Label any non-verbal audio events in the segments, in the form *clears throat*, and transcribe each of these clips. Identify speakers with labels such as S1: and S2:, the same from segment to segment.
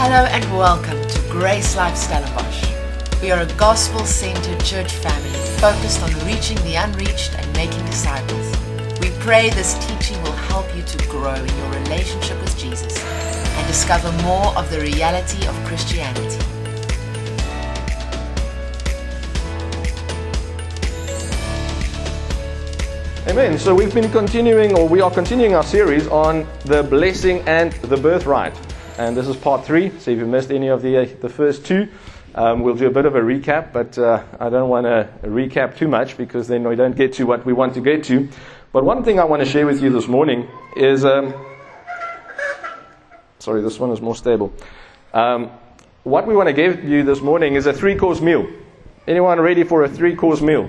S1: Hello and welcome to GraceLife Stellenbosch. We are a gospel centered church family focused on reaching the unreached and making disciples. We pray this teaching will help you to grow in your relationship with Jesus and discover more of the reality of Christianity.
S2: Amen. So we've been continuing, or we are continuing our series on the blessing and the birthright. And this is part three. So if you missed any of the, uh, the first two, um, we'll do a bit of a recap, but uh, I don't want to recap too much because then we don't get to what we want to get to. But one thing I want to share with you this morning is um, sorry, this one is more stable. Um, what we want to give you this morning is a three course meal. Anyone ready for a three course meal?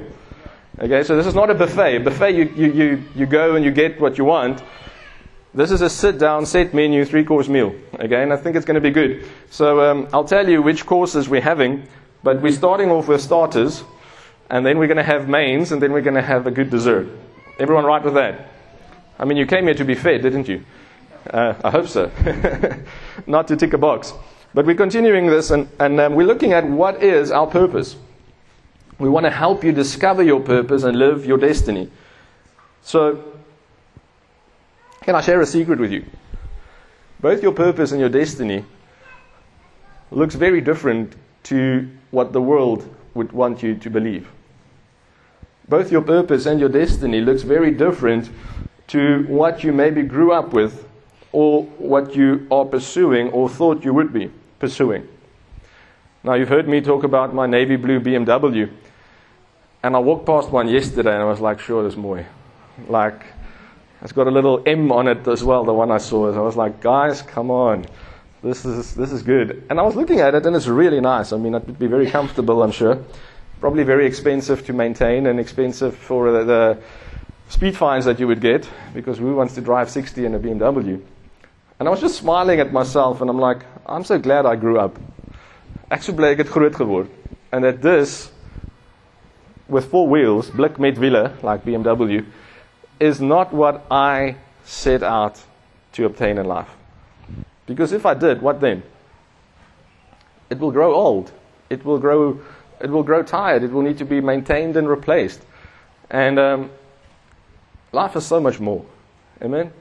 S2: Okay, so this is not a buffet. A buffet, you, you, you, you go and you get what you want. This is a sit down, set menu, three course meal. Again, I think it's going to be good. So um, I'll tell you which courses we're having, but we're starting off with starters, and then we're going to have mains, and then we're going to have a good dessert. Everyone right with that? I mean, you came here to be fed, didn't you? Uh, I hope so. *laughs* not to tick a box. But we're continuing this, and, and um, we're looking at what is our purpose. We want to help you discover your purpose and live your destiny. So, can I share a secret with you? Both your purpose and your destiny looks very different to what the world would want you to believe. Both your purpose and your destiny looks very different to what you maybe grew up with or what you are pursuing or thought you would be pursuing. Now, you've heard me talk about my navy blue BMW. And I walked past one yesterday and I was like, sure, there's more. Like, it's got a little M on it as well, the one I saw. I was like, guys, come on. This is, this is good. And I was looking at it and it's really nice. I mean, it would be very comfortable, I'm sure. Probably very expensive to maintain and expensive for the, the speed fines that you would get because who wants to drive 60 in a BMW? And I was just smiling at myself and I'm like, I'm so glad I grew up. Ek so bly groot. And that this with four wheels, blik met wiele, like BMW, is not what I set out to obtain in life. Because if I did, what then? It will grow old. It will grow, it will grow tired. It will need to be maintained and replaced. And um, life is so much more. Amen?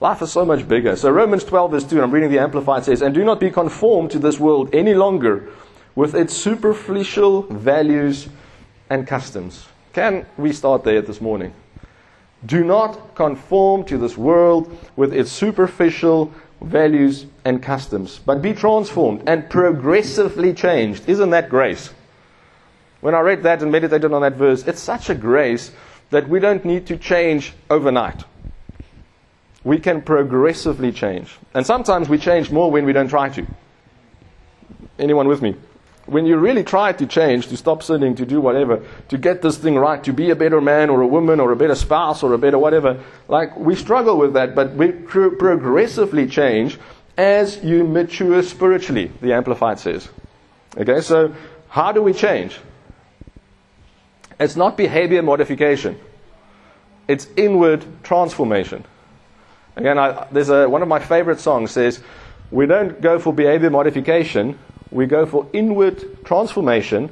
S2: Life is so much bigger. So Romans 12 verse 2, and I'm reading the Amplified, says, And do not be conformed to this world any longer with its superficial values and customs. Can we start there this morning? Do not conform to this world with its superficial values and customs, but be transformed and progressively changed. Isn't that grace? When I read that and meditated on that verse, it's such a grace that we don't need to change overnight. We can progressively change. And sometimes we change more when we don't try to. Anyone with me? When you really try to change, to stop sinning, to do whatever, to get this thing right, to be a better man or a woman or a better spouse or a better whatever, like we struggle with that, but we pro- progressively change as you mature spiritually, the Amplified says. Okay, so how do we change? It's not behavior modification. It's inward transformation. Again, I, there's a, one of my favorite songs says, we don't go for behavior modification, we go for inward transformation,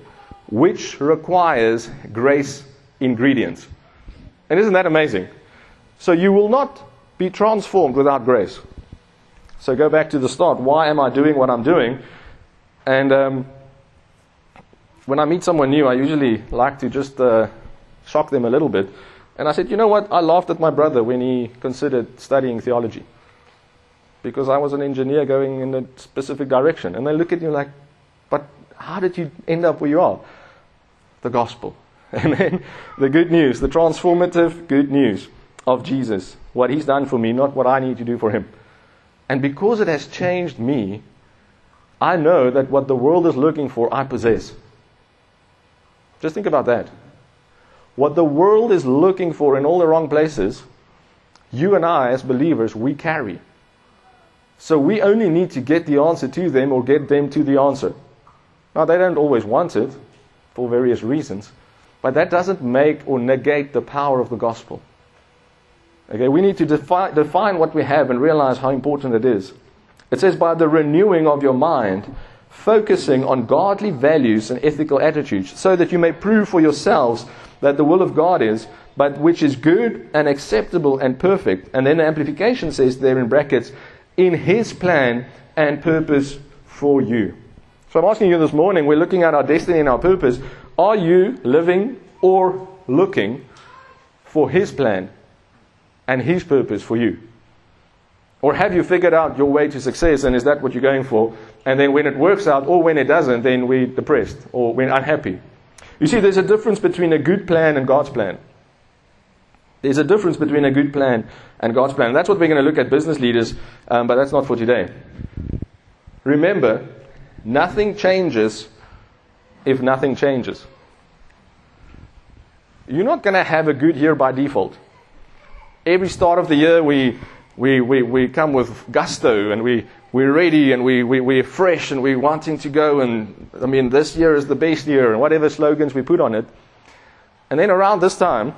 S2: which requires grace ingredients. And isn't that amazing? So you will not be transformed without grace. So go back to the start. Why am I doing what I'm doing? And um, when I meet someone new, I usually like to just uh, shock them a little bit. And I said, you know what? I laughed at my brother when he considered studying theology because I was an engineer going in a specific direction. And they look at you like, but how did you end up where you are? The gospel. *laughs* Amen. The good news, the transformative good news of Jesus. What he's done for me, not what I need to do for him. And because it has changed me, I know that what the world is looking for, I possess. Just think about that. What the world is looking for in all the wrong places, you and I, as believers, we carry. So we only need to get the answer to them or get them to the answer. Now, they don't always want it for various reasons, but that doesn't make or negate the power of the gospel. Okay, we need to defi- define what we have and realize how important it is. It says, by the renewing of your mind, focusing on godly values and ethical attitudes, so that you may prove for yourselves that the will of God is, but which is good and acceptable and perfect. And then the amplification says there in brackets, in His plan and purpose for you. So I'm asking you this morning, we're looking at our destiny and our purpose. Are you living or looking for His plan and His purpose for you? Or have you figured out your way to success and is that what you're going for? And then when it works out or when it doesn't, then we're depressed or we're unhappy. You see, there's a difference between a good plan and God's plan. There's a difference between a good plan and God's plan. That's what we're going to look at business leaders, um, but that's not for today. Remember, nothing changes if nothing changes. You're not going to have a good year by default. Every start of the year, we, we, we, we come with gusto and we, we're ready and we, we, we're fresh and we're wanting to go. And I mean, this year is the best year and whatever slogans we put on it. And then around this time,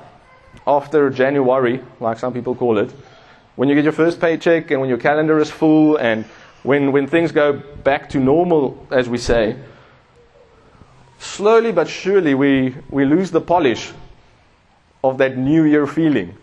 S2: after January, like some people call it, when you get your first paycheck and when your calendar is full and when, when things go back to normal, as we say, slowly but surely we, we lose the polish of that new year feeling.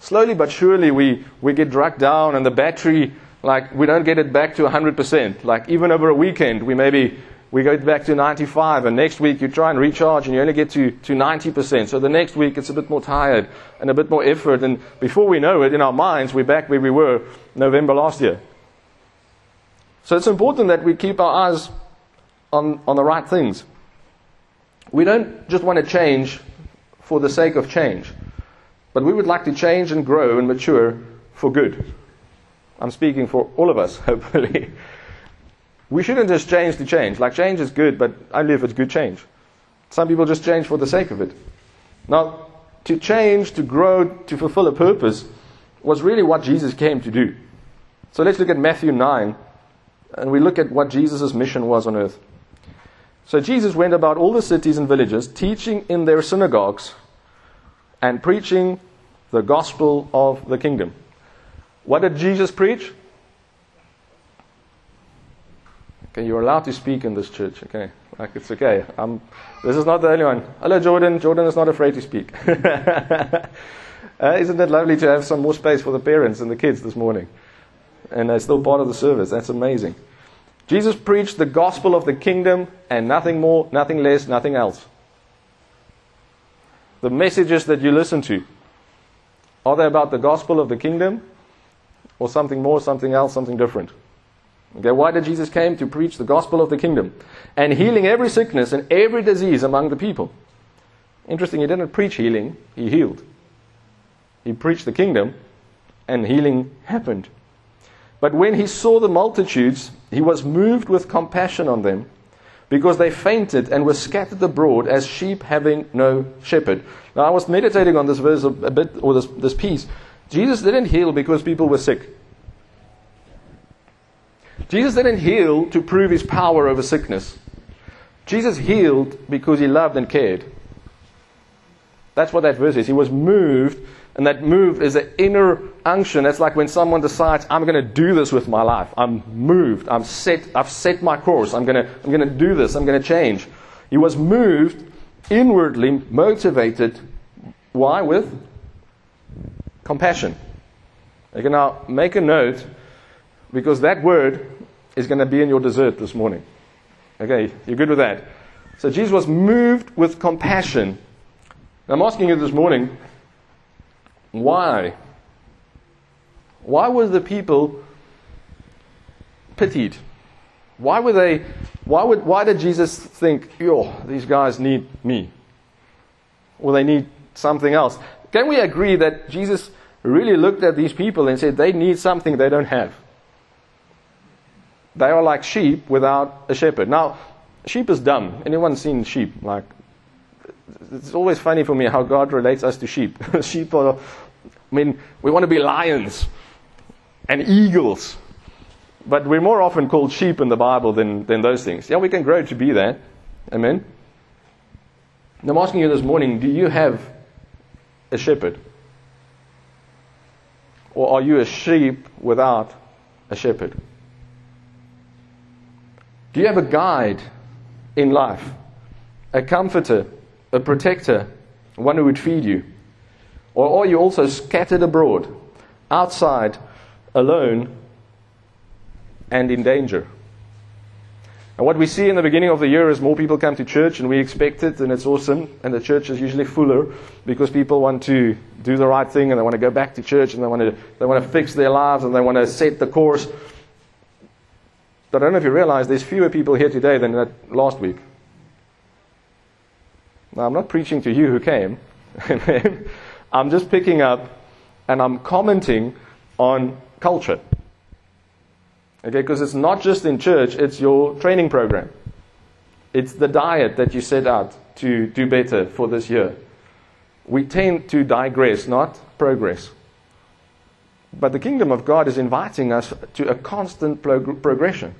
S2: Slowly but surely we, we get dragged down and the battery, like we don't get it back to 100%. Like even over a weekend, we maybe we go back to 95 and next week you try and recharge and you only get to, to 90%. So the next week it's a bit more tired and a bit more effort and before we know it in our minds we're back where we were November last year. So it's important that we keep our eyes on, on the right things. We don't just want to change for the sake of change, but we would like to change and grow and mature for good. I'm speaking for all of us, *laughs* hopefully. We shouldn't just change to change. Like, change is good, but only if it's good change. Some people just change for the sake of it. Now, to change, to grow, to fulfill a purpose was really what Jesus came to do. So let's look at Matthew 9 and we look at what Jesus' mission was on earth. So Jesus went about all the cities and villages, teaching in their synagogues and preaching the gospel of the kingdom. What did Jesus preach? Okay, you're allowed to speak in this church. Okay, like it's okay. I'm, this is not the only one. Hello, Jordan. Jordan is not afraid to speak. *laughs* uh, isn't it lovely to have some more space for the parents and the kids this morning? And they're still part of the service. That's amazing. Jesus preached the gospel of the kingdom and nothing more, nothing less, nothing else. The messages that you listen to, are they about the gospel of the kingdom or something more, something else, something different? Okay, why did Jesus came to preach the gospel of the kingdom and healing every sickness and every disease among the people? Interesting, he didn't preach healing, he healed. He preached the kingdom and healing happened. But when he saw the multitudes, he was moved with compassion on them because they fainted and were scattered abroad as sheep having no shepherd. Now, I was meditating on this verse a, bit, or this, this piece. Jesus didn't heal because people were sick. Jesus didn't heal to prove his power over sickness. Jesus healed because he loved and cared. That's what that verse is. He was moved, and that moved is an inner unction. That's like when someone decides, I'm going to do this with my life. I'm moved. I'm set, I've set my course. I'm going to, I'm going to do this. I'm going to change. He was moved, inwardly motivated. Why? With compassion. You can now make a note because that word is going to be in your dessert this morning. Okay, you're good with that? So Jesus was moved with compassion. I'm asking you this morning, why? Why were the people pitied? Why were they? Why would? Why did Jesus think, "Yo, these guys need me"? Or they need something else? Can we agree that Jesus really looked at these people and said they need something they don't have? They are like sheep without a shepherd. Now, sheep is dumb. Anyone seen sheep? Like, it's always funny for me how God relates us to sheep. *laughs* sheep are, I mean, we want to be lions and eagles. But we're more often called sheep in the Bible than, than those things. Yeah, we can grow to be that. Amen. I'm asking you this morning do you have a shepherd? Or are you a sheep without a shepherd? Do you have a guide in life? A comforter, a protector, one who would feed you? Or are you also scattered abroad, outside, alone, and in danger? And what we see in the beginning of the year is more people come to church and we expect it and it's awesome. And the church is usually fuller because people want to do the right thing and they want to go back to church and they want to, they want to fix their lives and they want to set the course. But I don't know if you realize there's fewer people here today than that last week. Now, I'm not preaching to you who came. *laughs* I'm just picking up and I'm commenting on culture. Okay, because it's not just in church, it's your training program. It's the diet that you set out to do better for this year. We tend to digress, not progress. But the kingdom of God is inviting us to a constant prog- progression.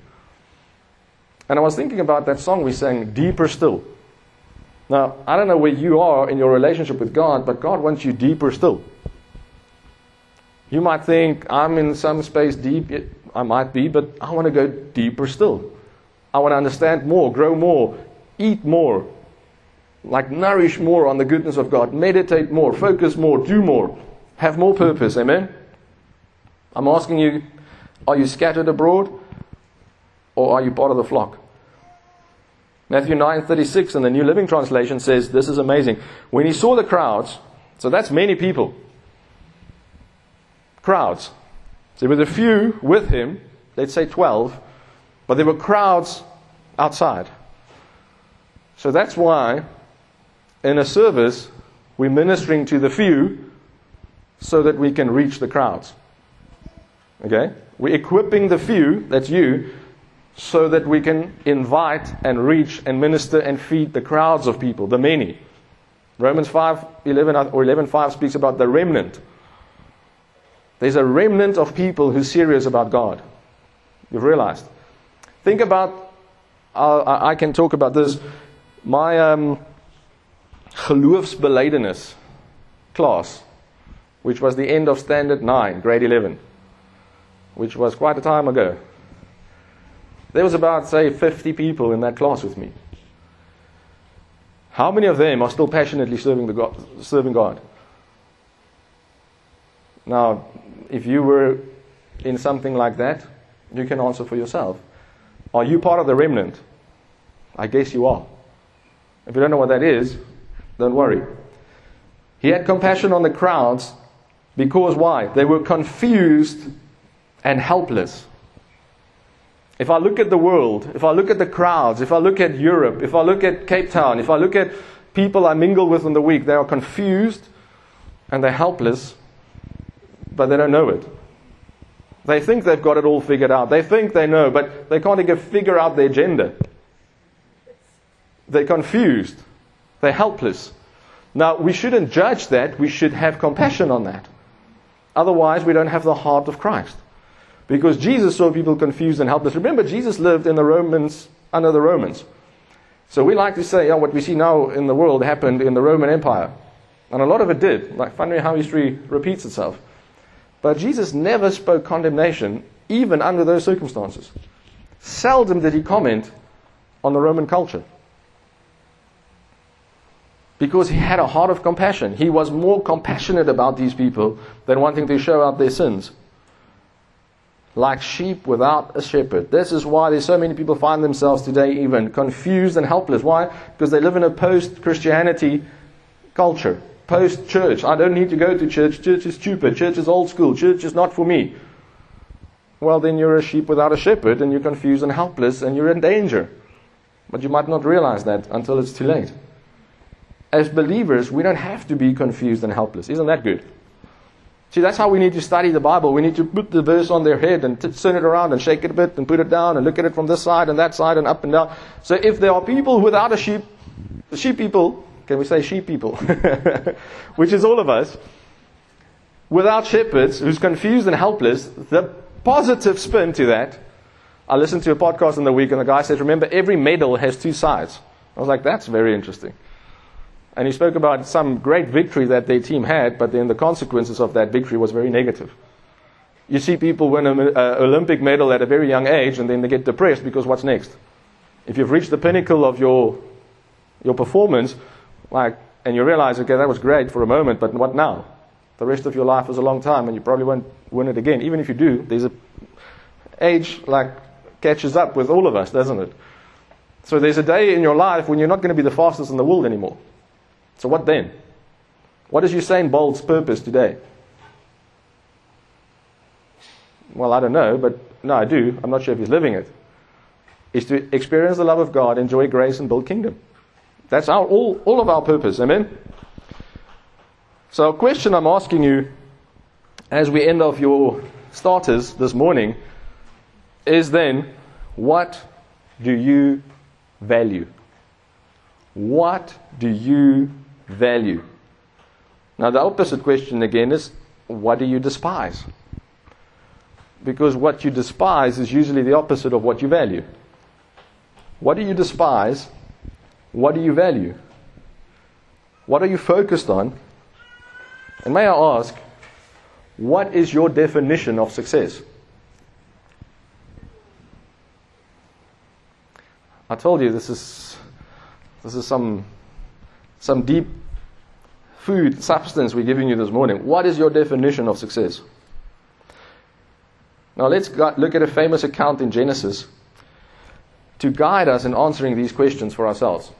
S2: And I was thinking about that song we sang, Deeper Still. Now, I don't know where you are in your relationship with God, but God wants you deeper still. You might think, I'm in some space deep. I might be, but I want to go deeper still. I want to understand more, grow more, eat more, like nourish more on the goodness of God, meditate more, focus more, do more, have more purpose. Amen? I'm asking you, are you scattered abroad or are you part of the flock? Matthew 9:36 in the New Living Translation says this is amazing. When he saw the crowds, so that's many people. Crowds. There were a few with him, let's say 12, but there were crowds outside. So that's why in a service we're ministering to the few so that we can reach the crowds. Okay? We're equipping the few, that's you, so that we can invite and reach and minister and feed the crowds of people, the many. Romans 5 11 or 11 5 speaks about the remnant. There's a remnant of people who's serious about God. You've realized. Think about, uh, I can talk about this. My um, geloofsbelijdenis class, which was the end of Standard 9, grade 11, which was quite a time ago. There was about, say, 50 people in that class with me. How many of them are still passionately serving, the God, serving God? Now, if you were in something like that, you can answer for yourself. Are you part of the remnant? I guess you are. If you don't know what that is, don't worry. He had compassion on the crowds because why? They were confused and helpless. If I look at the world, if I look at the crowds, if I look at Europe, if I look at Cape Town, if I look at people I mingle with in the week, they are confused and they're helpless but they don't know it. They think they've got it all figured out. They think they know, but they can't even figure out their gender. They're confused. They're helpless. Now, we shouldn't judge that. We should have compassion on that. Otherwise, we don't have the heart of Christ. Because Jesus saw people confused and helpless. Remember, Jesus lived in the Romans, under the Romans. So we like to say, oh, what we see now in the world happened in the Roman Empire. And a lot of it did. Like, funny how history repeats itself. But Jesus never spoke condemnation, even under those circumstances. Seldom did he comment on the Roman culture. Because he had a heart of compassion. He was more compassionate about these people than wanting to show out their sins. Like sheep without a shepherd. This is why there's so many people find themselves today even confused and helpless. Why? Because they live in a post Christianity culture post church. I don't need to go to church. Church is stupid. Church is old school. Church is not for me. Well, then you're a sheep without a shepherd and you're confused and helpless and you're in danger. But you might not realize that until it's too late. As believers, we don't have to be confused and helpless. Isn't that good? See, that's how we need to study the Bible. We need to put the verse on their head and t- turn it around and shake it a bit and put it down and look at it from this side and that side and up and down. So if there are people without a sheep, the sheep people, can we say sheep people? *laughs* Which is all of us. Without shepherds, who's confused and helpless, the positive spin to that. I listened to a podcast in the week and the guy said, remember, every medal has two sides. I was like, that's very interesting. And he spoke about some great victory that their team had, but then the consequences of that victory was very negative. You see people win an uh, Olympic medal at a very young age and then they get depressed because what's next? if you've reached the pinnacle of your, your performance, like, and you realize, okay, that was great for a moment, but what now? The rest of your life is a long time, and you probably won't win it again. Even if you do, there's a age like catches up with all of us, doesn't it? So there's a day in your life when you're not going to be the fastest in the world anymore. So what then? What is Usain Bolt's purpose today? Well, I don't know, but no, I do. I'm not sure if he's living it. Is to experience the love of God, enjoy grace, and build kingdom. That's our, all, all of our purpose. Amen? So, a question I'm asking you as we end off your starters this morning is then, what do you value? What do you value? Now, the opposite question again is, what do you despise? Because what you despise is usually the opposite of what you value. What do you despise? What do you value? What are you focused on? And may I ask, what is your definition of success? I told you this is this is some some deep food substance we're giving you this morning. What is your definition of success? Now let's look at a famous account in Genesis to guide us in answering these questions for ourselves.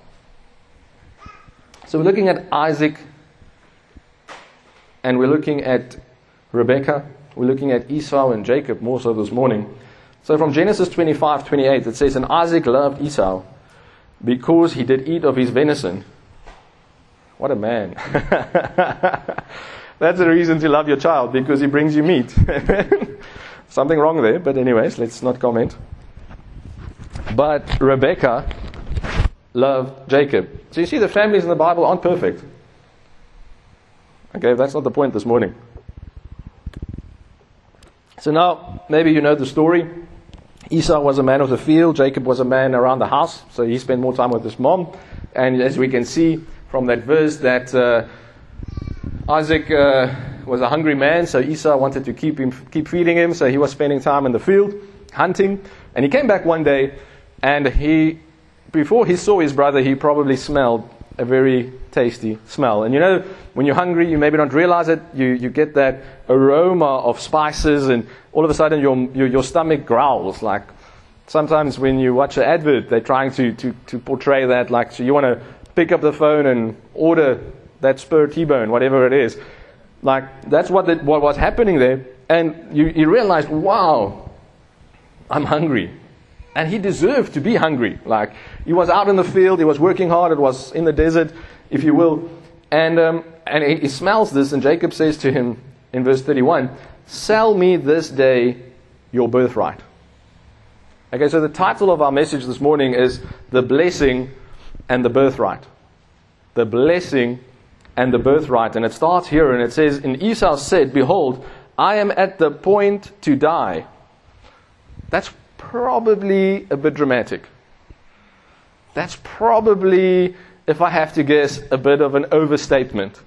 S2: So we're looking at Isaac and we're looking at Rebecca, we're looking at Esau and Jacob more so this morning. So from Genesis 25 28, it says, And Isaac loved Esau because he did eat of his venison. What a man. *laughs* That's a reason to love your child because he brings you meat. *laughs* Something wrong there, but, anyways, let's not comment. But Rebecca loved Jacob. So you see, the families in the Bible aren't perfect. Okay, that's not the point this morning. So now, maybe you know the story. Esau was a man of the field, Jacob was a man around the house, so he spent more time with his mom. And as we can see from that verse, that uh, Isaac uh, was a hungry man, so Esau wanted to keep him, keep feeding him, so he was spending time in the field hunting. And he came back one day, and he, before he saw his brother, he probably smelled a very tasty smell. And you know, when you're hungry, you maybe don't realize it. You, you get that aroma of spices, and all of a sudden your, your, your stomach growls. Like sometimes when you watch an advert, they're trying to, to, to portray that. Like, so you want to pick up the phone and order that Spur T-bone, whatever it is. Like, that's what, the, what was happening there. And you, you realize, wow, I'm hungry. And he deserved to be hungry. Like, he was out in the field, he was working hard, it was in the desert, if you will. And, um, and he, he smells this, and Jacob says to him in verse 31 Sell me this day your birthright. Okay, so the title of our message this morning is The Blessing and the Birthright. The Blessing and the Birthright. And it starts here, and it says, And Esau said, Behold, I am at the point to die. That's probably a bit dramatic. That's probably, if I have to guess, a bit of an overstatement.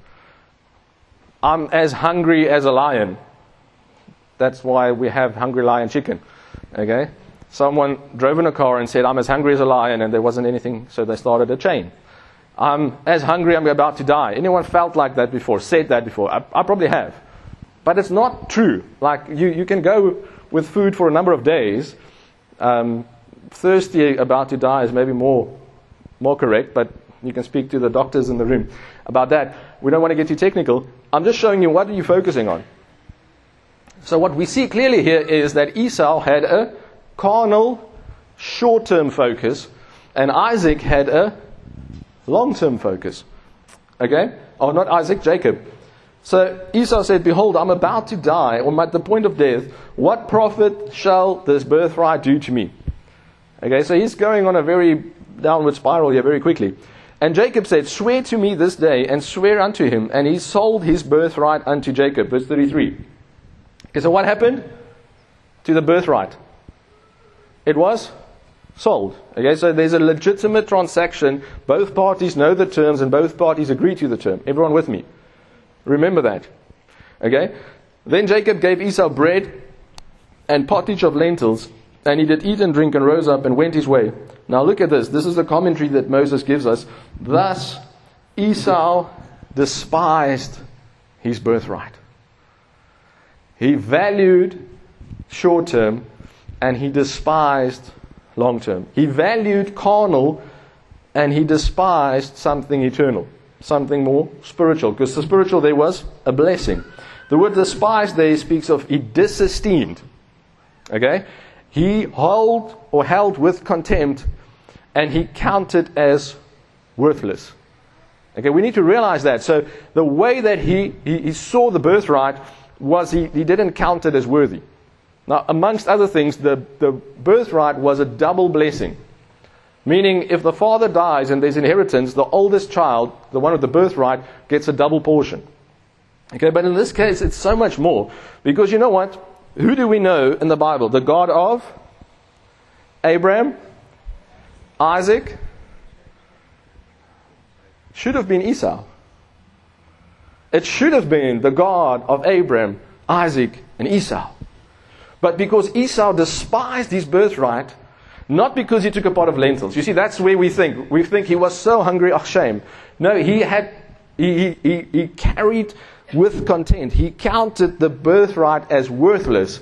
S2: I'm as hungry as a lion. That's why we have Hungry Lion chicken. Okay? Someone drove in a car and said, I'm as hungry as a lion, and there wasn't anything, so they started a chain. I'm as hungry, I'm about to die. Anyone felt like that before, said that before? I, I probably have. But it's not true. Like, you, you can go with food for a number of days, um, thirsty, about to die is maybe more, more correct, but you can speak to the doctors in the room about that. We don't want to get too technical. I'm just showing you what are you focusing on. So what we see clearly here is that Esau had a carnal, short-term focus, and Isaac had a long-term focus. Okay? Oh, not Isaac, Jacob. So Esau said, Behold, I'm about to die, or I'm at the point of death. What profit shall this birthright do to me? Okay, so he's going on a very downward spiral here very quickly. And Jacob said, Swear to me this day, and swear unto him. And he sold his birthright unto Jacob. Verse 33. Okay, so what happened to the birthright? It was sold. Okay, so there's a legitimate transaction. Both parties know the terms, and both parties agree to the term. Everyone with me? Remember that. Okay? Then Jacob gave Esau bread and pottage of lentils, And he did eat and drink and rose up and went his way. Now look at this. This is the commentary that Moses gives us. Thus Esau despised his birthright. He valued short term and he despised long term. He valued carnal and he despised something eternal, something more spiritual, because the spiritual there was a blessing. The word despised there speaks of he disesteemed. Okay? He held or held with contempt and he counted as worthless. Okay, we need to realize that. So the way that he, he, he saw the birthright was he, he didn't count it as worthy. Now, amongst other things, the, the birthright was a double blessing. Meaning, if the father dies and there's inheritance, the oldest child, the one with the birthright, gets a double portion. Okay, but in this case, it's so much more. Because you know what? Who do we know in the Bible? The God of Abraham, Isaac, should have been Esau. It should have been the God of Abraham, Isaac, and Esau. But because Esau despised his birthright, not because he took a pot of lentils. You see, that's where we think. We think he was so hungry, oh shame. No, he had, he, he, he carried with content. He counted the birthright as worthless.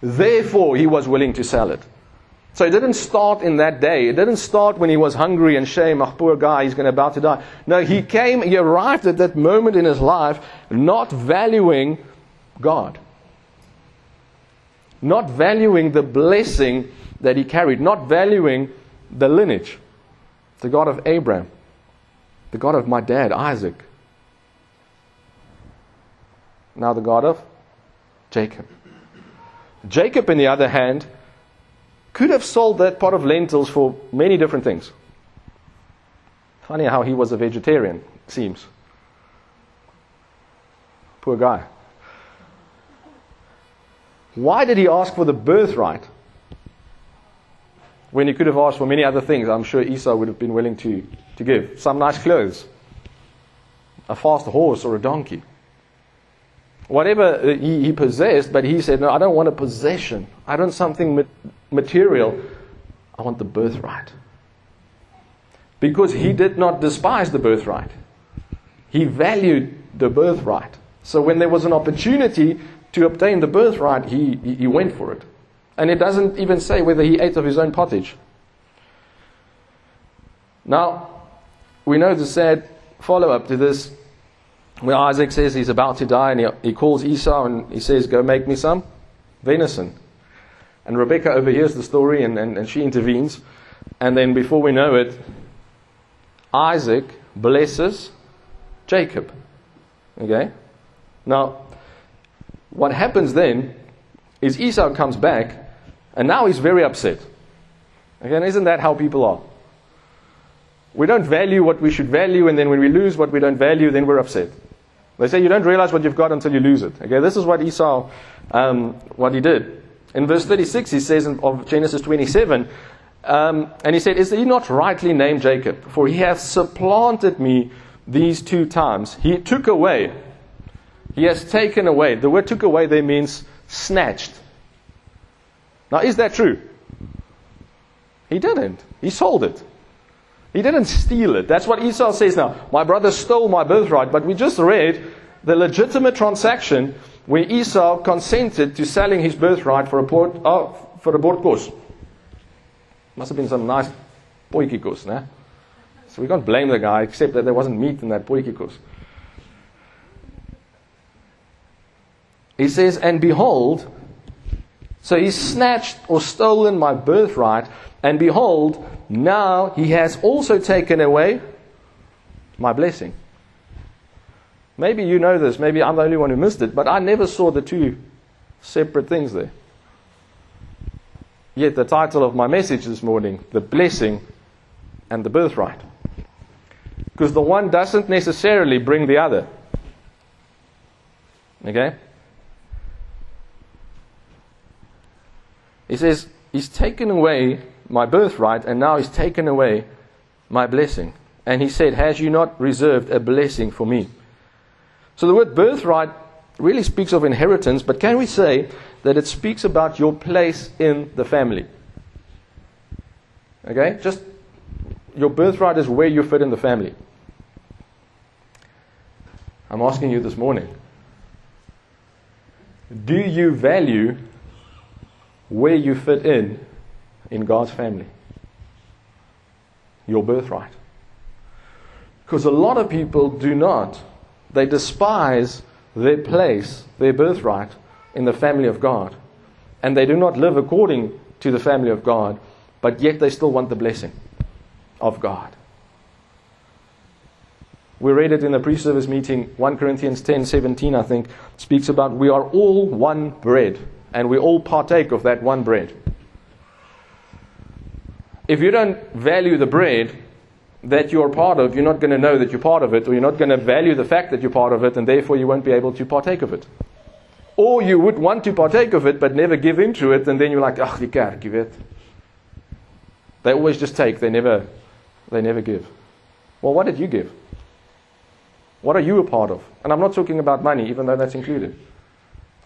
S2: Therefore, he was willing to sell it. So it didn't start in that day. It didn't start when he was hungry and shame, oh, poor guy, he's going to about to die. No, he came, he arrived at that moment in his life not valuing God. Not valuing the blessing that he carried, not valuing the lineage. The God of Abraham, the God of my dad, Isaac. Now the God of Jacob. Jacob, on the other hand, could have sold that pot of lentils for many different things. Funny how he was a vegetarian, seems. Poor guy. Why did he ask for the birthright when he could have asked for many other things? I'm sure Esau would have been willing to, to give. Some nice clothes, a fast horse, or a donkey. Whatever uh, he, he possessed, but he said, No, I don't want a possession. I don't want something material. I want the birthright. Because he did not despise the birthright, he valued the birthright. So when there was an opportunity to obtain the birthright, he, he went for it. And it doesn't even say whether he ate of his own pottage. Now, we know the sad follow up to this where Isaac says he's about to die and he, he calls Esau and he says, Go make me some venison. And Rebecca overhears the story and, and, and she intervenes. And then before we know it, Isaac blesses Jacob. Okay? Now, what happens then is Esau comes back and now he's very upset. Again, isn't that how people are? We don't value what we should value, and then when we lose what we don't value, then we're upset. They say you don't realize what you've got until you lose it. Okay, this is what Esau, um, what he did. In verse 36, he says in, of Genesis 27, um, and he said, Is he not rightly named Jacob? For he hath supplanted me these two times. He took away. He has taken away. The word took away there means snatched. Now, is that true? He didn't. He sold it. He didn't steal it. That's what Esau says now. My brother stole my birthright, but we just read the legitimate transaction where Esau consented to selling his birthright for a port, uh, for a bordkos. Must have been some nice potjiekos, né? So we can't blame the guy, except that there wasn't meat in that potjiekos. He says, and behold, so he snatched or stolen my birthright, and behold, now he has also taken away my blessing. Maybe you know this, maybe I'm the only one who missed it, but I never saw the two separate things there. Yet the title of my message this morning, The Blessing and the Birthright. Because the one doesn't necessarily bring the other. Okay? He says, He's taken away my birthright, and now He's taken away my blessing. And He said, Has you not reserved a blessing for me? So the word birthright really speaks of inheritance, but can we say that it speaks about your place in the family? Okay? Just your birthright is where you fit in the family. I'm asking you this morning do you value where you fit in in God's family? Your birthright. Because a lot of people do not. They despise their place, their birthright in the family of God. And they do not live according to the family of God, but yet they still want the blessing of God. We read it in the pre service meeting, 1 Corinthians 10 17, I think, speaks about we are all one bread, and we all partake of that one bread. If you don't value the bread that you're part of, you're not going to know that you're part of it, or you're not going to value the fact that you're part of it, and therefore you won't be able to partake of it. Or you would want to partake of it, but never give into it, and then you're like, ach, can't give it. They always just take, they never, they never give. Well, what did you give? What are you a part of? And I'm not talking about money, even though that's included.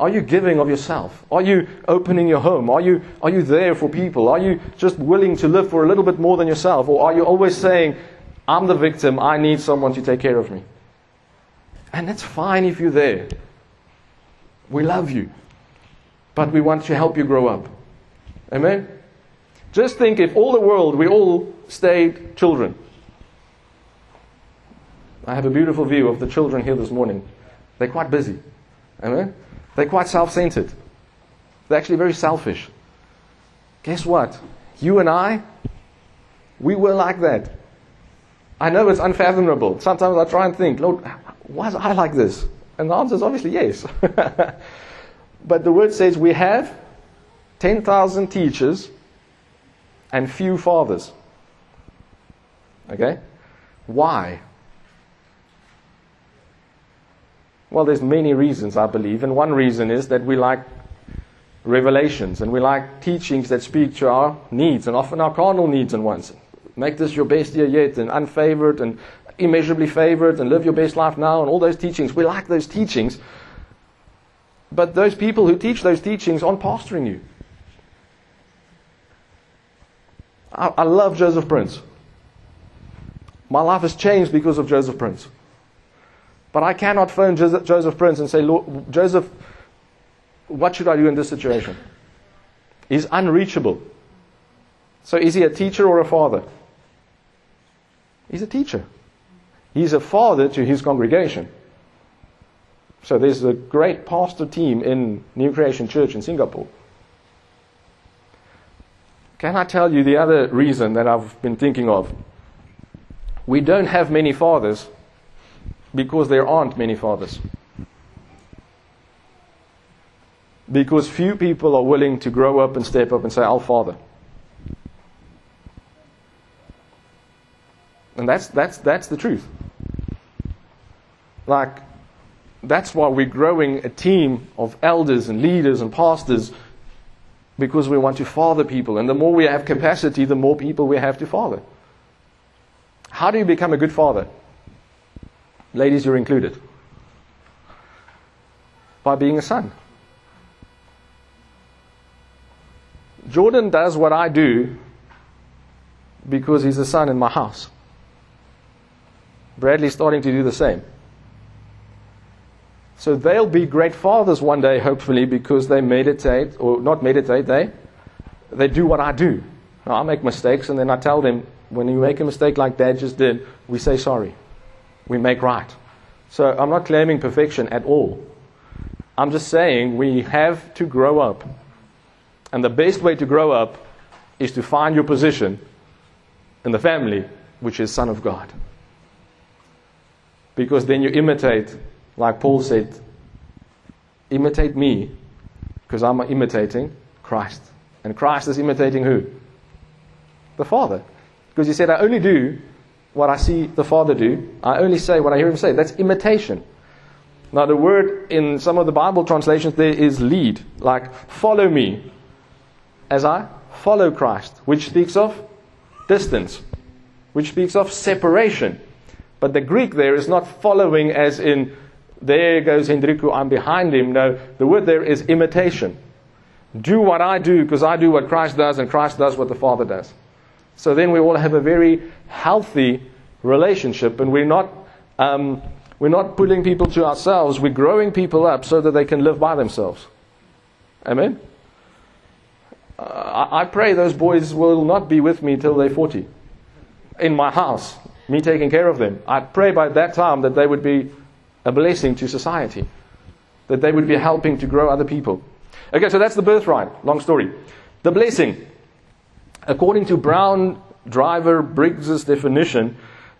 S2: Are you giving of yourself? Are you opening your home? Are you, are you there for people? Are you just willing to live for a little bit more than yourself? Or are you always saying, I'm the victim, I need someone to take care of me? And that's fine if you're there. We love you. But we want to help you grow up. Amen? Just think if all the world, we all stayed children. I have a beautiful view of the children here this morning. They're quite busy. Amen? They're quite self centered. They're actually very selfish. Guess what? You and I, we were like that. I know it's unfathomable. Sometimes I try and think, Lord, why is I like this? And the answer is obviously yes. *laughs* but the word says we have 10,000 teachers and few fathers. Okay? Why? Well, there's many reasons, I believe. And one reason is that we like revelations and we like teachings that speak to our needs and often our carnal needs and wants. Make this your best year yet and unfavored and immeasurably favored and live your best life now and all those teachings. We like those teachings. But those people who teach those teachings aren't pastoring you. I, I love Joseph Prince. My life has changed because of Joseph Prince. But I cannot phone Joseph Prince and say, Lord, Joseph, what should I do in this situation? He's unreachable. So is he a teacher or a father? He's a teacher. He's a father to his congregation. So there's a great pastor team in New Creation Church in Singapore. Can I tell you the other reason that I've been thinking of? We don't have many fathers because there aren't many fathers. Because few people are willing to grow up and step up and say, I'll father. And that's, that's, that's the truth. Like, that's why we're growing a team of elders and leaders and pastors because we want to father people. And the more we have capacity, the more people we have to father. How do you become a good father? Ladies, you're included. By being a son. Jordan does what I do because he's a son in my house. Bradley's starting to do the same. So they'll be great fathers one day, hopefully, because they meditate, or not meditate, they, they do what I do. Now, I make mistakes, and then I tell them, when you make a mistake like Dad just did, we say sorry we make right. So I'm not claiming perfection at all. I'm just saying we have to grow up. And the best way to grow up is to find your position in the family, which is Son of God. Because then you imitate, like Paul said, imitate me, because I'm imitating Christ. And Christ is imitating who? The Father. Because he said, I only do what I see the Father do. I only say what I hear him say. That's imitation. Now, the word in some of the Bible translations there is lead, like follow me as I follow Christ, which speaks of distance, which speaks of separation. But the Greek there is not following as in there goes Hendriku, I'm behind him. No, the word there is imitation. Do what I do because I do what Christ does and Christ does what the Father does. So then we all have a very healthy relationship and we're not, um, we're not pulling people to ourselves. We're growing people up so that they can live by themselves. Amen? Uh, I, I pray those boys will not be with me till they're 40 in my house, me taking care of them. I pray by that time that they would be a blessing to society, that they would be helping to grow other people. Okay, so that's the birthright. Long story. The blessing. According to Brown Driver Briggs's definition,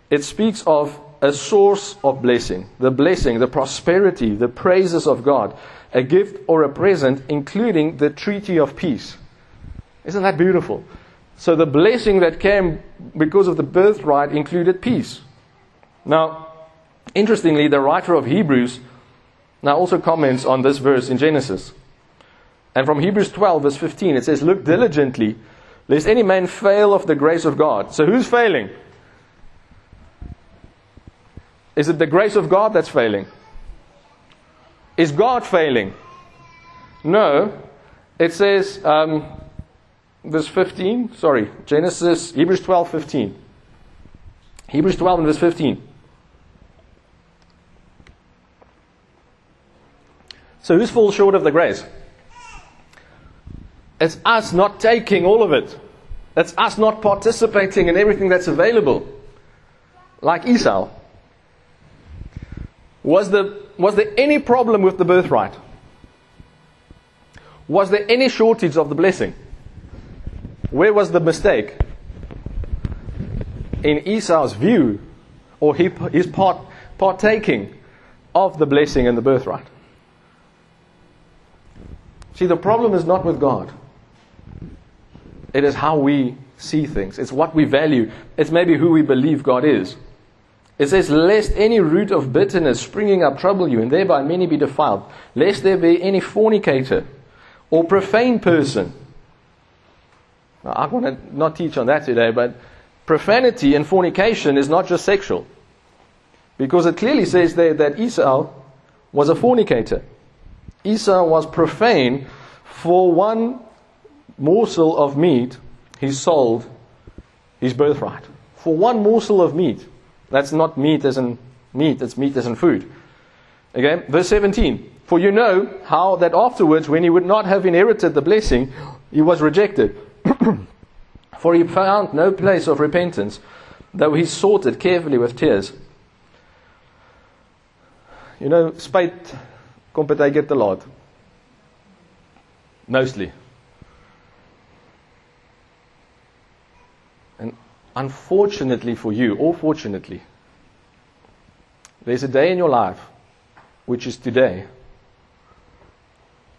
S2: it speaks of a source of blessing. The blessing, the prosperity, the praises of God, a gift or a present, including the treaty of peace. Isn't that beautiful? So the blessing that came because of the birthright included peace. Now, interestingly, the writer of Hebrews now also comments on this verse in Genesis. And from Hebrews 12, verse 15, it says, Look diligently, lest any man fail of the grace of God. So who's failing? Is it the grace of God that's failing? Is God failing? No. It says, um, verse 15, sorry, Genesis, Hebrews 12, 15. Hebrews 12 and verse 15. So who's falls short of the grace? It's us not taking all of it. It's us not participating in everything that's available. Like Esau. Was, the, was there any problem with the birthright? Was there any shortage of the blessing? Where was the mistake? In Esau's view, or his part, partaking of the blessing and the birthright. See, the problem is not with God. It is how we see things. It's what we value. It's maybe who we believe God is. It says, Lest any root of bitterness springing up trouble you, and thereby many be defiled. Lest there be any fornicator or profane person. Now, I want to not teach on that today, but profanity and fornication is not just sexual. Because it clearly says there that Esau was a fornicator. Esau was profane for one morsel of meat, he sold his birthright. For one morsel of meat. That's not meat as in meat, that's meat as in food. Okay, verse 17. For you know how that afterwards, when he would not have inherited the blessing, he was rejected. *clears throat* For he found no place of repentance, though he sought it carefully with tears. You know, spite kom partykeer te laat. Mostly. Unfortunately for you, or fortunately, there's a day in your life, which is today,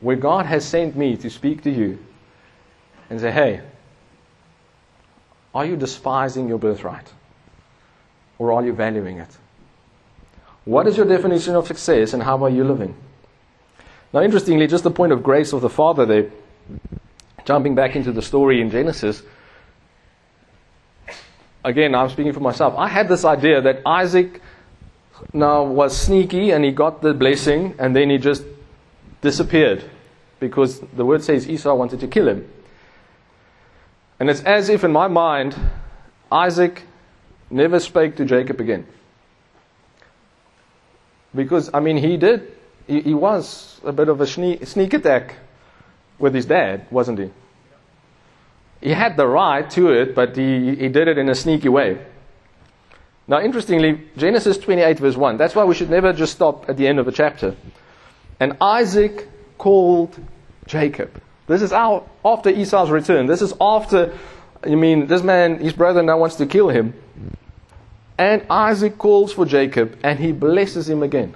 S2: where God has sent me to speak to you and say, hey, are you despising your birthright? Or are you valuing it? What is your definition of success and how are you living? Now, interestingly, just the point of grace of the Father there, jumping back into the story in Genesis, again, I'm speaking for myself. I had this idea that Isaac now was sneaky and he got the blessing and then he just disappeared because the word says Esau wanted to kill him. And it's as if in my mind, Isaac never spoke to Jacob again. Because, I mean, he did. He, he was a bit of a sneak, sneak attack with his dad, wasn't he? He had the right to it, but he, he did it in a sneaky way. Now, interestingly, Genesis 28, verse 1, that's why we should never just stop at the end of a chapter. And Isaac called Jacob. This is after Esau's return. This is after, I mean, this man, his brother now wants to kill him. And Isaac calls for Jacob and he blesses him again.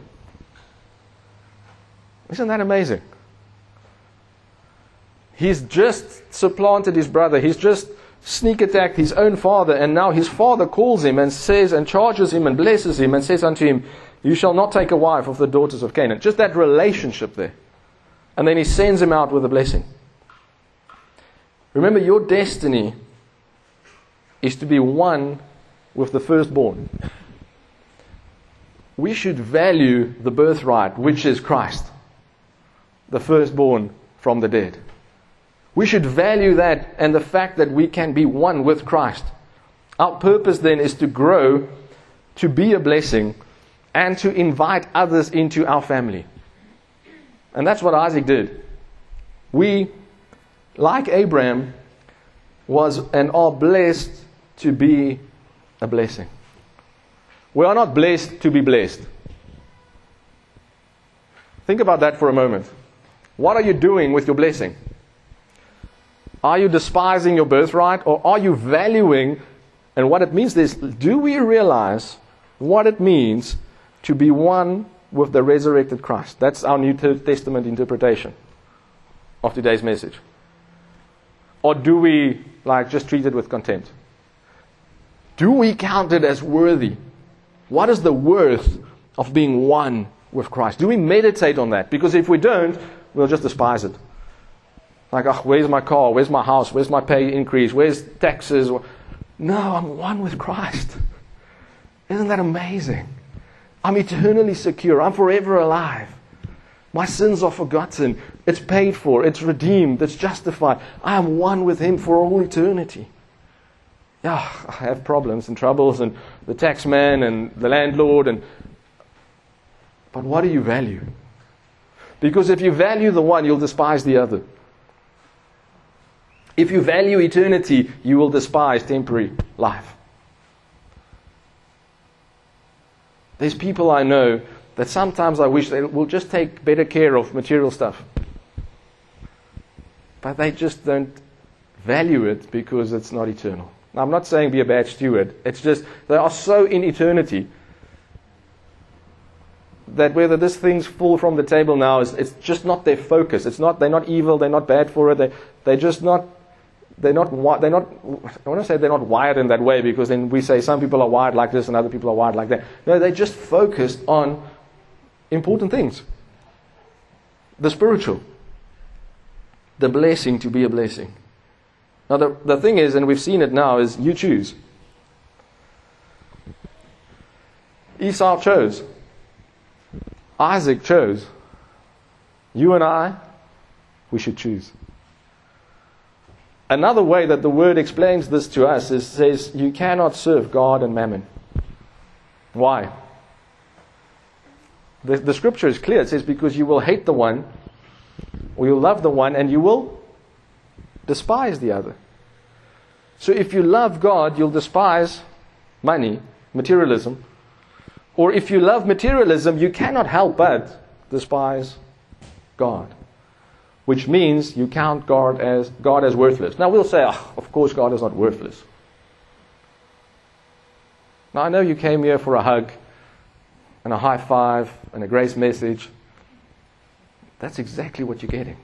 S2: Isn't that amazing? He's just supplanted his brother. He's just sneak attacked his own father, and now his father calls him and says and charges him and blesses him and says unto him, You shall not take a wife of the daughters of Canaan. Just that relationship there. And then he sends him out with a blessing. Remember, your destiny is to be one with the firstborn. we should value the birthright, which is Christ, the firstborn from the dead. We should value that and the fact that we can be one with Christ. Our purpose then is to grow, to be a blessing, and to invite others into our family. And that's what Isaac did. We, like Abraham, was and are blessed to be a blessing. We are not blessed to be blessed. Think about that for a moment. What are you doing with your blessing? Are you despising your birthright or are you valuing? And what it means is do we realize what it means to be one with the resurrected Christ? That's our New Testament interpretation of today's message. Or do we like just treat it with contempt? Do we count it as worthy? What is the worth of being one with Christ? Do we meditate on that? Because if we don't, we'll just despise it. Like, oh, where's my car? Where's my house? Where's my pay increase? Where's taxes? No, I'm one with Christ. Isn't that amazing? I'm eternally secure. I'm forever alive. My sins are forgotten. It's paid for. It's redeemed. It's justified. I am one with Him for all eternity. Yeah, I have problems and troubles, and the taxman and the landlord, and but what do you value? Because if you value the one, you'll despise the other. If you value eternity, you will despise temporary life. There's people I know that sometimes I wish they will just take better care of material stuff. But they just don't value it because it's not eternal. Now, I'm not saying be a bad steward. It's just they are so in eternity that whether this thing's fall from the table now is it's just not their focus. It's not they're not evil. They're not bad for it. They they're just not they're not, they're not, I want to say they're not wired in that way because then we say some people are wired like this and other people are wired like that. No, they just focused on important things. The spiritual. The blessing to be a blessing. Now, the, the thing is, and we've seen it now, is you choose. Esau chose. Isaac chose. You and I, we should choose. Another way that the word explains this to us is says you cannot serve God and mammon. Why? The, the scripture is clear. It says because you will hate the one, or you'll love the one, and you will despise the other. So if you love God, you'll despise money, materialism. Or if you love materialism, you cannot help but despise God which means you count God as, God as worthless. Now we'll say, oh, of course God is not worthless. Now I know you came here for a hug and a high five and a grace message. That's exactly what you're getting.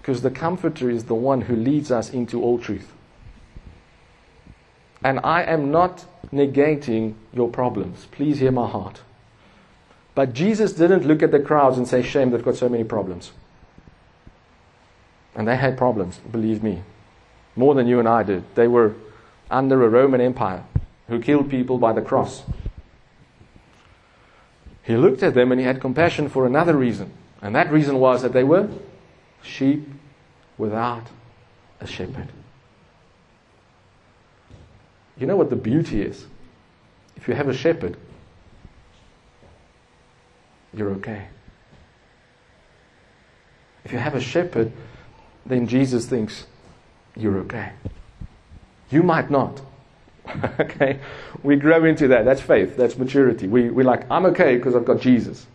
S2: Because the Comforter is the one who leads us into all truth. And I am not negating your problems. Please hear my heart. But Jesus didn't look at the crowds and say, Shame, they've got so many problems. And they had problems, believe me. More than you and I did. They were under a Roman Empire who killed people by the cross. He looked at them and he had compassion for another reason. And that reason was that they were sheep without a shepherd. You know what the beauty is? If you have a shepherd, you're okay. If you have a shepherd, then Jesus thinks you're okay. You might not. *laughs* okay? We grow into that. That's faith. That's maturity. We, we're like, I'm okay because I've got Jesus.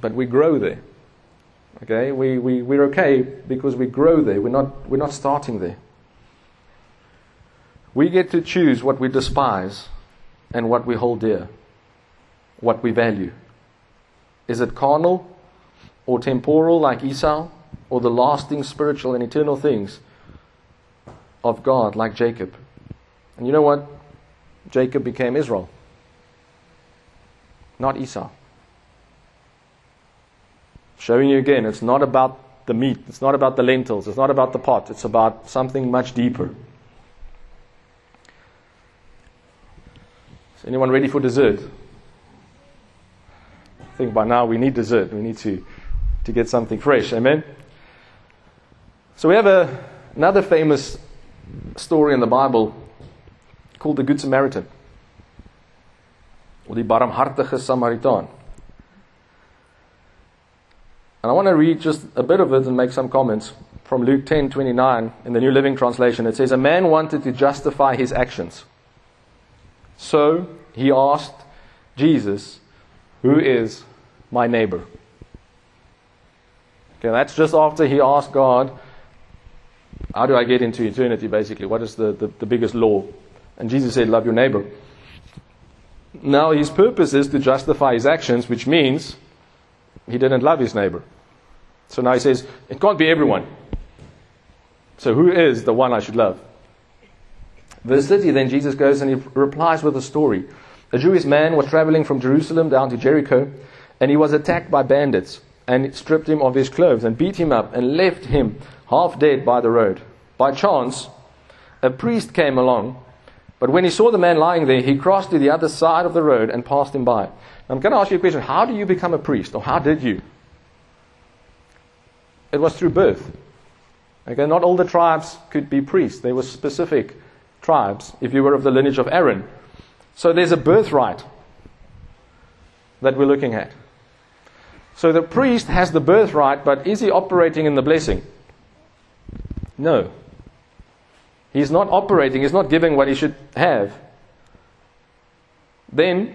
S2: But we grow there. Okay? We, we, we're okay because we grow there. We're not, we're not starting there. We get to choose what we despise and what we hold dear, what we value. Is it carnal or temporal like Esau, or the lasting spiritual and eternal things of God like Jacob? And you know what? Jacob became Israel, not Esau. Showing you again, it's not about the meat, it's not about the lentils, it's not about the pot, it's about something much deeper. Is anyone ready for dessert? I think by now we need dessert. We need to, to get something fresh. Amen? So we have a, another famous story in the Bible called the Good Samaritan. Or die barmhartige Samaritaan. And I want to read just a bit of it and make some comments from Luke 10:29 in the New Living Translation. It says a man wanted to justify his actions. So he asked Jesus, "Who is my neighbor?" Okay, that's just after he asked God, "How do I get into eternity basically? What is the, the, the biggest law?" And Jesus said, "Love your neighbor." Now his purpose is to justify his actions, which means he didn't love his neighbor. So now he says, it can't be everyone. So who is the one I should love? Verse 30, then Jesus goes and he replies with a story. A Jewish man was traveling from Jerusalem down to Jericho, and he was attacked by bandits, and stripped him of his clothes, and beat him up, and left him half dead by the road. By chance, a priest came along, but when he saw the man lying there, he crossed to the other side of the road and passed him by. I'm going to ask you a question. How do you become a priest? Or how did you? It was through birth. Okay, not all the tribes could be priests. they were specific tribes if you were of the lineage of Aaron. So there's a birthright that we're looking at. So the priest has the birthright, but is he operating in the blessing? No. He's not operating, he's not giving what he should have. Then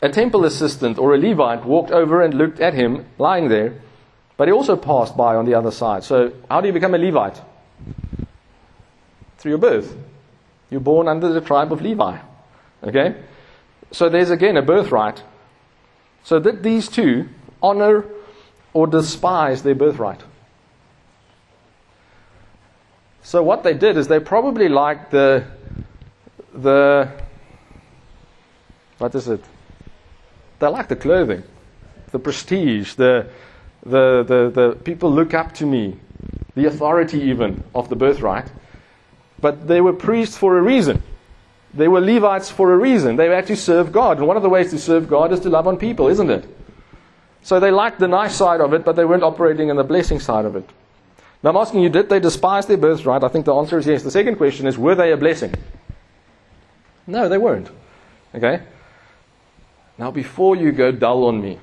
S2: a temple assistant or a Levite walked over and looked at him lying there, but he also passed by on the other side. So, how do you become a Levite? Through your birth. You're born under the tribe of Levi. Okay? So, there's again a birthright. So, did these two honor or despise their birthright? So, what they did is they probably liked the, the, what is it? They like the clothing, the prestige, the, the, the, the people look up to me, the authority even of the birthright. But they were priests for a reason. They were Levites for a reason. They to serve God. And one of the ways to serve God is to love on people, isn't it? So they liked the nice side of it, but they weren't operating in the blessing side of it. Now I'm asking you, did they despise their birthright? I think the answer is yes. The second question is, were they a blessing? No, they weren't. Okay? Now, before you go dull on me,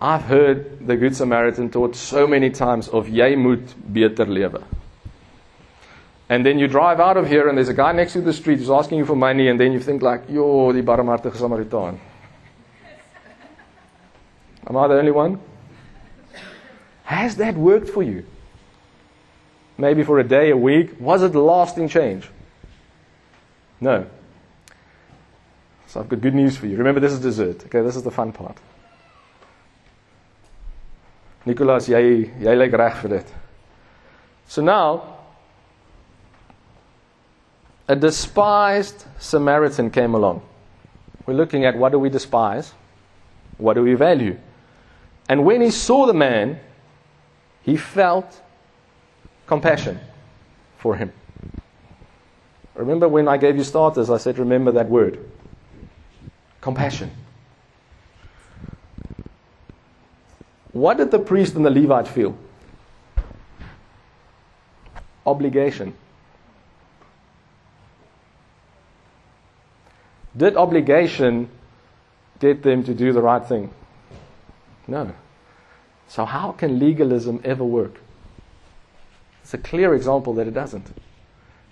S2: I've heard the Good Samaritan taught so many times of jy moet beter lewe. And then you drive out of here and there's a guy next to the street who's asking you for money and then you think like, yo, die barmhartige Samaritaan. Am I the only one? Has that worked for you? Maybe for a day, a week. Was it lasting change? No. So I've got good news for you. Remember, this is dessert. Okay, this is the fun part. Nicholas, jy jy lyk reg vir dit. So now a despised Samaritan came along. We're looking at what do we despise? What do we value? And when he saw the man, he felt compassion for him. Remember when I gave you starters, I said, remember that word compassion. What did the priest and the Levite feel? Obligation. Did obligation get them to do the right thing? No. So, how can legalism ever work? It's a clear example that it doesn't.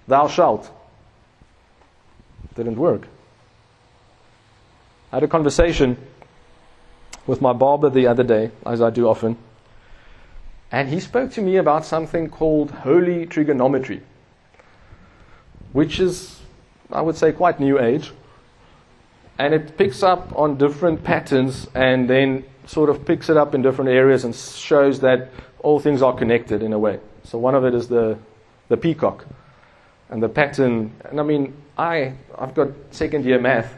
S2: Thou shalt didn't work. I had a conversation with my barber the other day, as I do often, and he spoke to me about something called holy trigonometry, which is, I would say, quite new age. And it picks up on different patterns and then sort of picks it up in different areas and shows that all things are connected in a way. So one of it is the, the peacock and the pattern. And I mean, I, I've got second year math,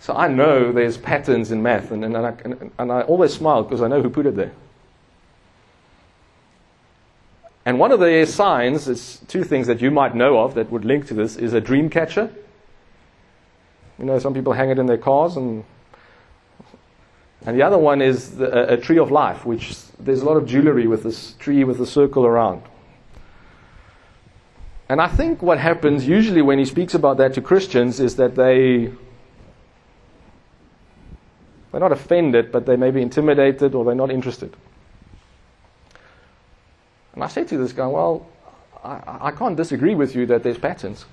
S2: so I know there's patterns in math, and, and, and, I, and, and I always smile because I know who put it there. And one of the signs is two things that you might know of that would link to this is a dream catcher You know, some people hang it in their cars, and and the other one is the, a, a tree of life, which there's a lot of jewelry with this tree with a circle around. And I think what happens usually when he speaks about that to Christians is that they they're not offended, but they may be intimidated or they're not interested. And I said to this guy, Well, I, I can't disagree with you that there's patterns.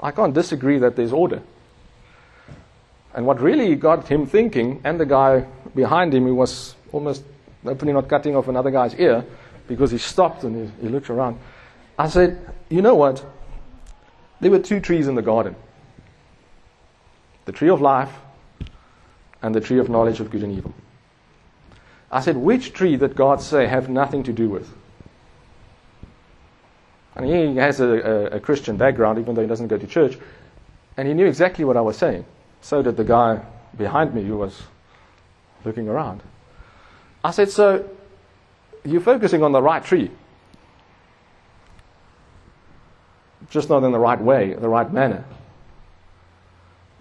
S2: I can't disagree that there's order. And what really got him thinking, and the guy behind him who was almost openly not cutting off another guy's ear because he stopped and he, he looked around, I said, You know what? There were two trees in the garden the tree of life and the tree of knowledge of good and evil. I said, Which tree did God say have nothing to do with? And he has a, a, a, Christian background, even though he doesn't go to church. And he knew exactly what I was saying. So did the guy behind me who was looking around. I said, So you're focusing on the right tree, just not in the right way, the right manner.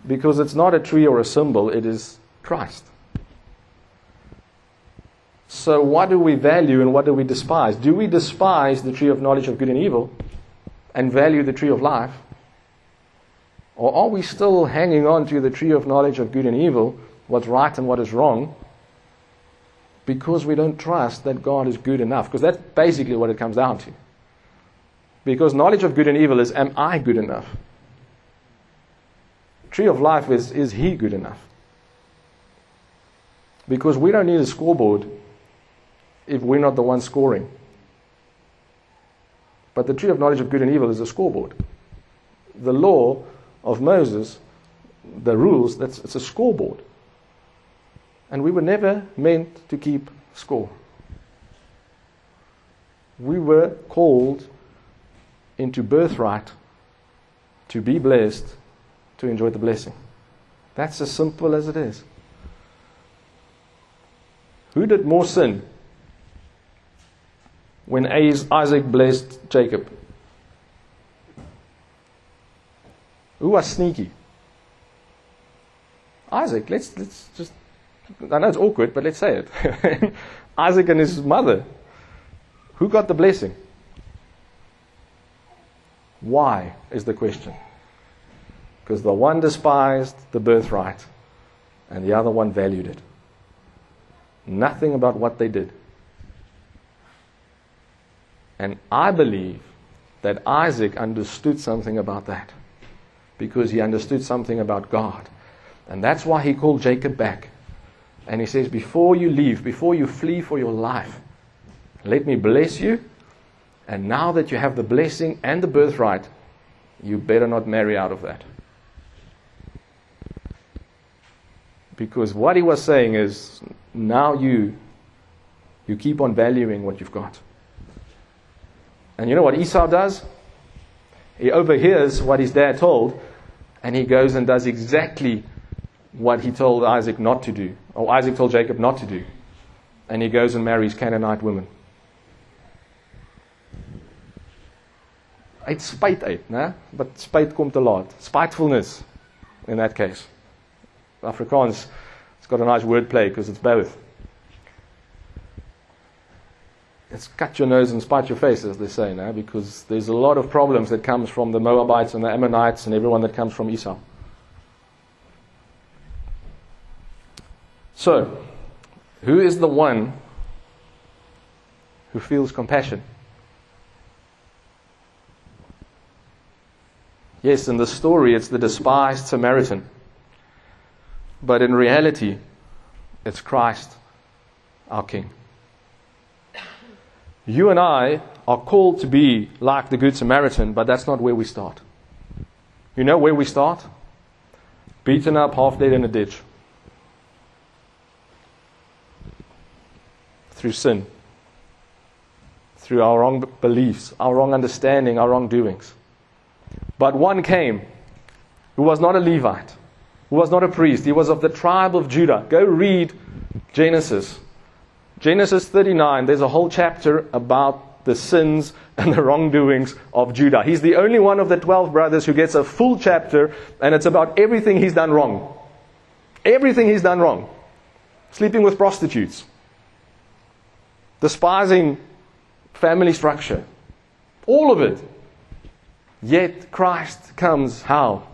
S2: Because it's not a tree or a symbol, it is Christ. So, what do we value and what do we despise? Do we despise the tree of knowledge of good and evil and value the tree of life? Or are we still hanging on to the tree of knowledge of good and evil, what's right and what is wrong, because we don't trust that God is good enough? Because that's basically what it comes down to. Because knowledge of good and evil is, am I good enough? Tree of life is, is He good enough? Because we don't need a scoreboard if we're not the ones scoring. But the tree of knowledge of good and evil is a scoreboard. The law of Moses, the rules, that's, it's a scoreboard. And we were never meant to keep score. We were called into birthright to be blessed, to enjoy the blessing. That's as simple as it is. Who did more sin? when Isaac blessed Jacob? Who was sneaky? Isaac. Let's let's just. I know it's awkward, but let's say it. *laughs* Isaac and his mother. Who got the blessing? Why is the question. Because the one despised the birthright, and the other one valued it. Nothing about what they did. And I believe that Isaac understood something about that because he understood something about God. And that's why he called Jacob back. And he says, Before you leave, before you flee for your life, let me bless you. And now that you have the blessing and the birthright, you better not marry out of that. Because what he was saying is, now you, you keep on valuing what you've got. And you know what Esau does? He overhears what his dad told, and he goes and does exactly what he told Isaac not to do, or Isaac told Jacob not to do. And he goes and marries Canaanite women. Uit spite né? But spite kom te laat. Spitefulness in that case. Afrikaans it's got a nice wordplay because it's both. It's cut your nose and spite your face, as they say now, because there's a lot of problems that comes from the Moabites and the Ammonites and everyone that comes from Esau. So, who is the one who feels compassion? Yes, in the story, it's the despised Samaritan. But in reality, it's Christ, our King. You and I are called to be like the Good Samaritan, but that's not where we start. You know where we start? Beaten up, half dead in a ditch. Through sin. Through our wrong beliefs, our wrong understanding, our wrong doings. But one came who was not a Levite, who was not a priest. He was of the tribe of Judah. Go read Genesis Genesis 39, there's a whole chapter about the sins and the wrongdoings of Judah. He's the only one of the 12 brothers who gets a full chapter, and it's about everything he's done wrong. Everything he's done wrong. Sleeping with prostitutes, despising family structure, all of it. Yet Christ comes how?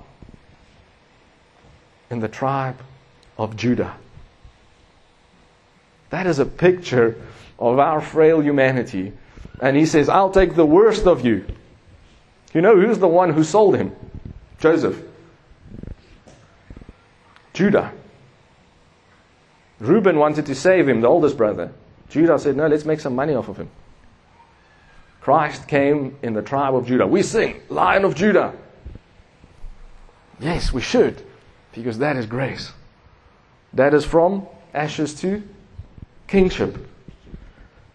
S2: In the tribe of Judah. That is a picture of our frail humanity. And he says, I'll take the worst of you. You know who's the one who sold him? Joseph. Judah. Reuben wanted to save him, the oldest brother. Judah said, No, let's make some money off of him. Christ came in the tribe of Judah. We sing, Lion of Judah. Yes, we should, because that is grace. That is from ashes to kingship.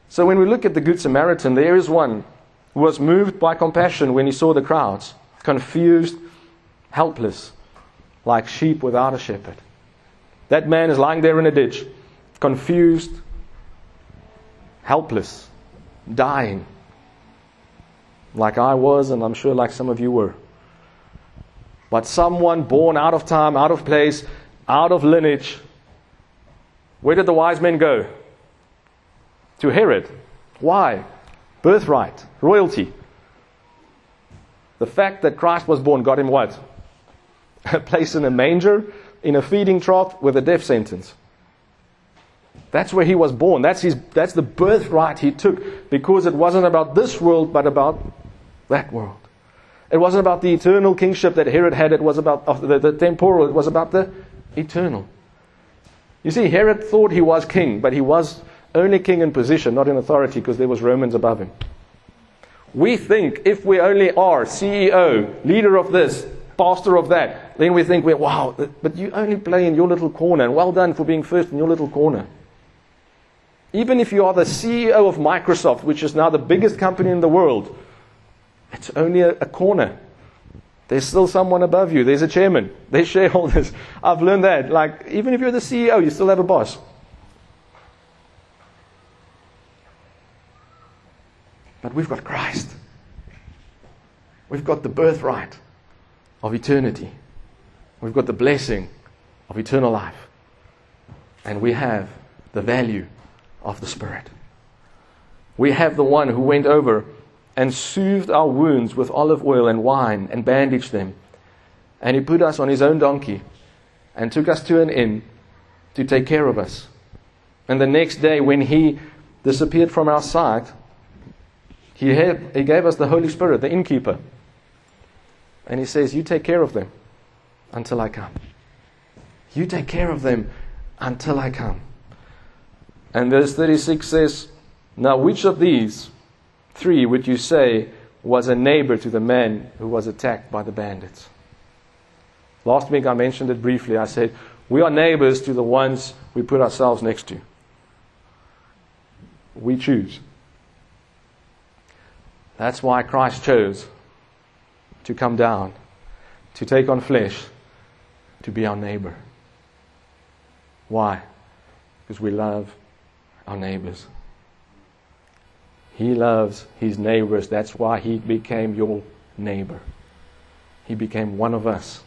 S2: So when we look at the Good Samaritan, there is one who was moved by compassion when he saw the crowds, confused, helpless, like sheep without a shepherd. That man is lying there in a ditch, confused, helpless, dying, like I was, and I'm sure like some of you were. But someone born out of time, out of place, out of lineage. Where did the wise men go? To Herod. Why? Birthright, royalty. The fact that Christ was born got him what? A place in a manger, in a feeding trough with a death sentence. That's where he was born. That's, his, that's the birthright he took because it wasn't about this world, but about that world. It wasn't about the eternal kingship that Herod had, it was about the, the temporal, it was about the eternal. You see, Herod thought he was king, but he was only king in position, not in authority, because there was Romans above him. We think if we only are CEO, leader of this, pastor of that, then we think, we're, wow, but you only play in your little corner, and well done for being first in your little corner. Even if you are the CEO of Microsoft, which is now the biggest company in the world, it's only a, a corner. There's still someone above you. There's a chairman. There's shareholders. *laughs* I've learned that. Like, even if you're the CEO, you still have a boss. But we've got Christ. We've got the birthright of eternity. We've got the blessing of eternal life. And we have the value of the Spirit. We have the one who went over and soothed our wounds with olive oil and wine and bandaged them. And he put us on his own donkey and took us to an inn to take care of us. And the next day, when he disappeared from our sight, he, had, he gave us the Holy Spirit, the innkeeper. And he says, You take care of them until I come. You take care of them until I come. And verse 36 says, Now which of these three would you say was a neighbor to the man who was attacked by the bandits? Last week I mentioned it briefly. I said, We are neighbors to the ones we put ourselves next to. We choose. That's why Christ chose to come down, to take on flesh, to be our neighbor. Why? Because we love our neighbors. He loves his neighbors. That's why he became your neighbor. He became one of us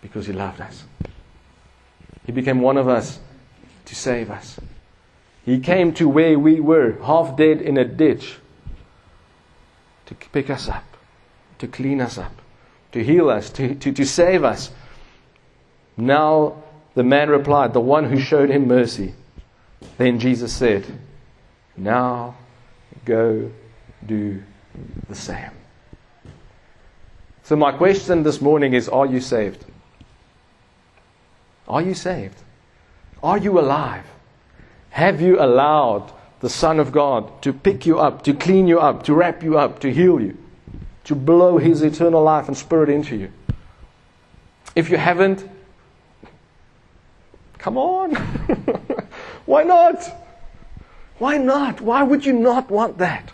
S2: because he loved us. He became one of us to save us. He came to where we were, half dead in a ditch, to pick us up, to clean us up, to heal us, to, to, to save us. Now the man replied, The one who showed him mercy. Then Jesus said, Now go do the same. So, my question this morning is Are you saved? Are you saved? Are you alive? Have you allowed the Son of God to pick you up, to clean you up, to wrap you up, to heal you, to blow His eternal life and Spirit into you? If you haven't, come on. *laughs* Why not? Why not? Why would you not want that?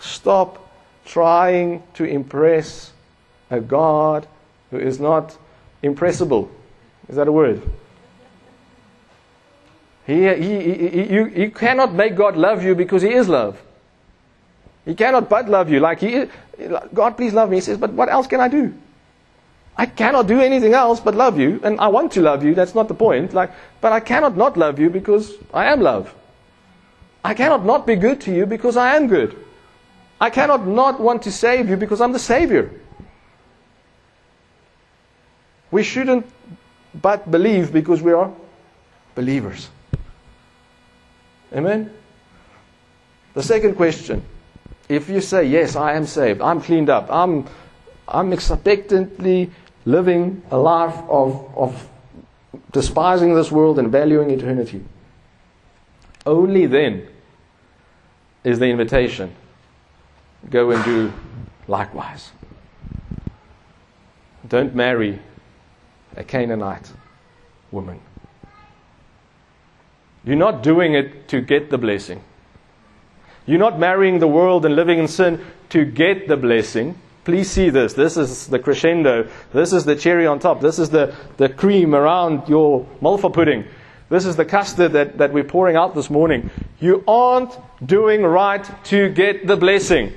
S2: Stop trying to impress a God who is not impressible. Is that a word? He, he, he, you, you cannot make God love you because He is love. He cannot but love you. Like he, God, please love me. He says, but what else can I do? I cannot do anything else but love you, and I want to love you. That's not the point. Like, but I cannot not love you because I am love. I cannot not be good to you because I am good. I cannot not want to save you because I'm the Savior. We shouldn't but believe because we are believers. Amen? The second question if you say, Yes, I am saved, I'm cleaned up, I'm, I'm expectantly living a life of, of despising this world and valuing eternity, only then is the invitation go and do likewise. Don't marry a Canaanite woman. You're not doing it to get the blessing. You're not marrying the world and living in sin to get the blessing. Please see this. This is the crescendo. This is the cherry on top. This is the, the cream around your malva pudding. This is the custard that, that we're pouring out this morning. You aren't doing right to get the blessing.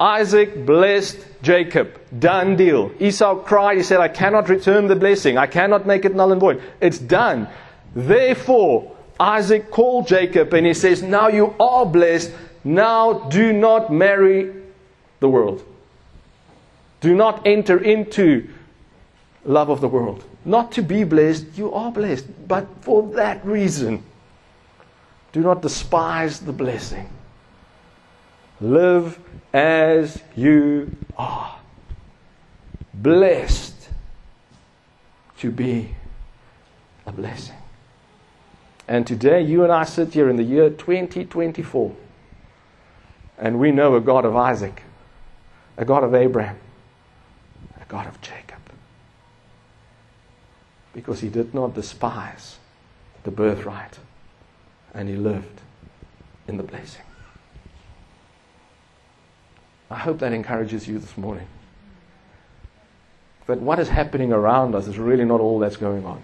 S2: Isaac blessed Jacob. Done deal. Esau cried. He said, I cannot return the blessing. I cannot make it null and void. It's done. Therefore, Isaac called Jacob and he says, Now you are blessed. Now do not marry the world. Do not enter into love of the world. Not to be blessed, you are blessed. But for that reason, do not despise the blessing. Live as you are. Blessed to be a blessing. And today, you and I sit here in the year 2024, and we know a God of Isaac, a God of Abraham, a God of Jacob. Because he did not despise the birthright, and he lived in the blessing. I hope that encourages you this morning. That what is happening around us is really not all that's going on.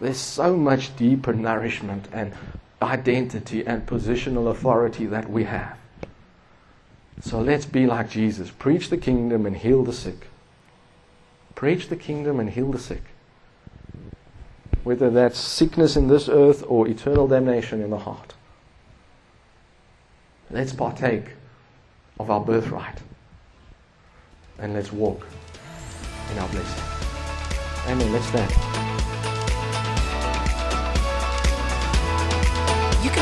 S2: There's so much deeper nourishment and identity and positional authority that we have. So let's be like Jesus. Preach the kingdom and heal the sick. Preach the kingdom and heal the sick. Whether that's sickness in this earth or eternal damnation in the heart. Let's partake of our birthright. And let's walk in our blessing. Amen. Let's stand.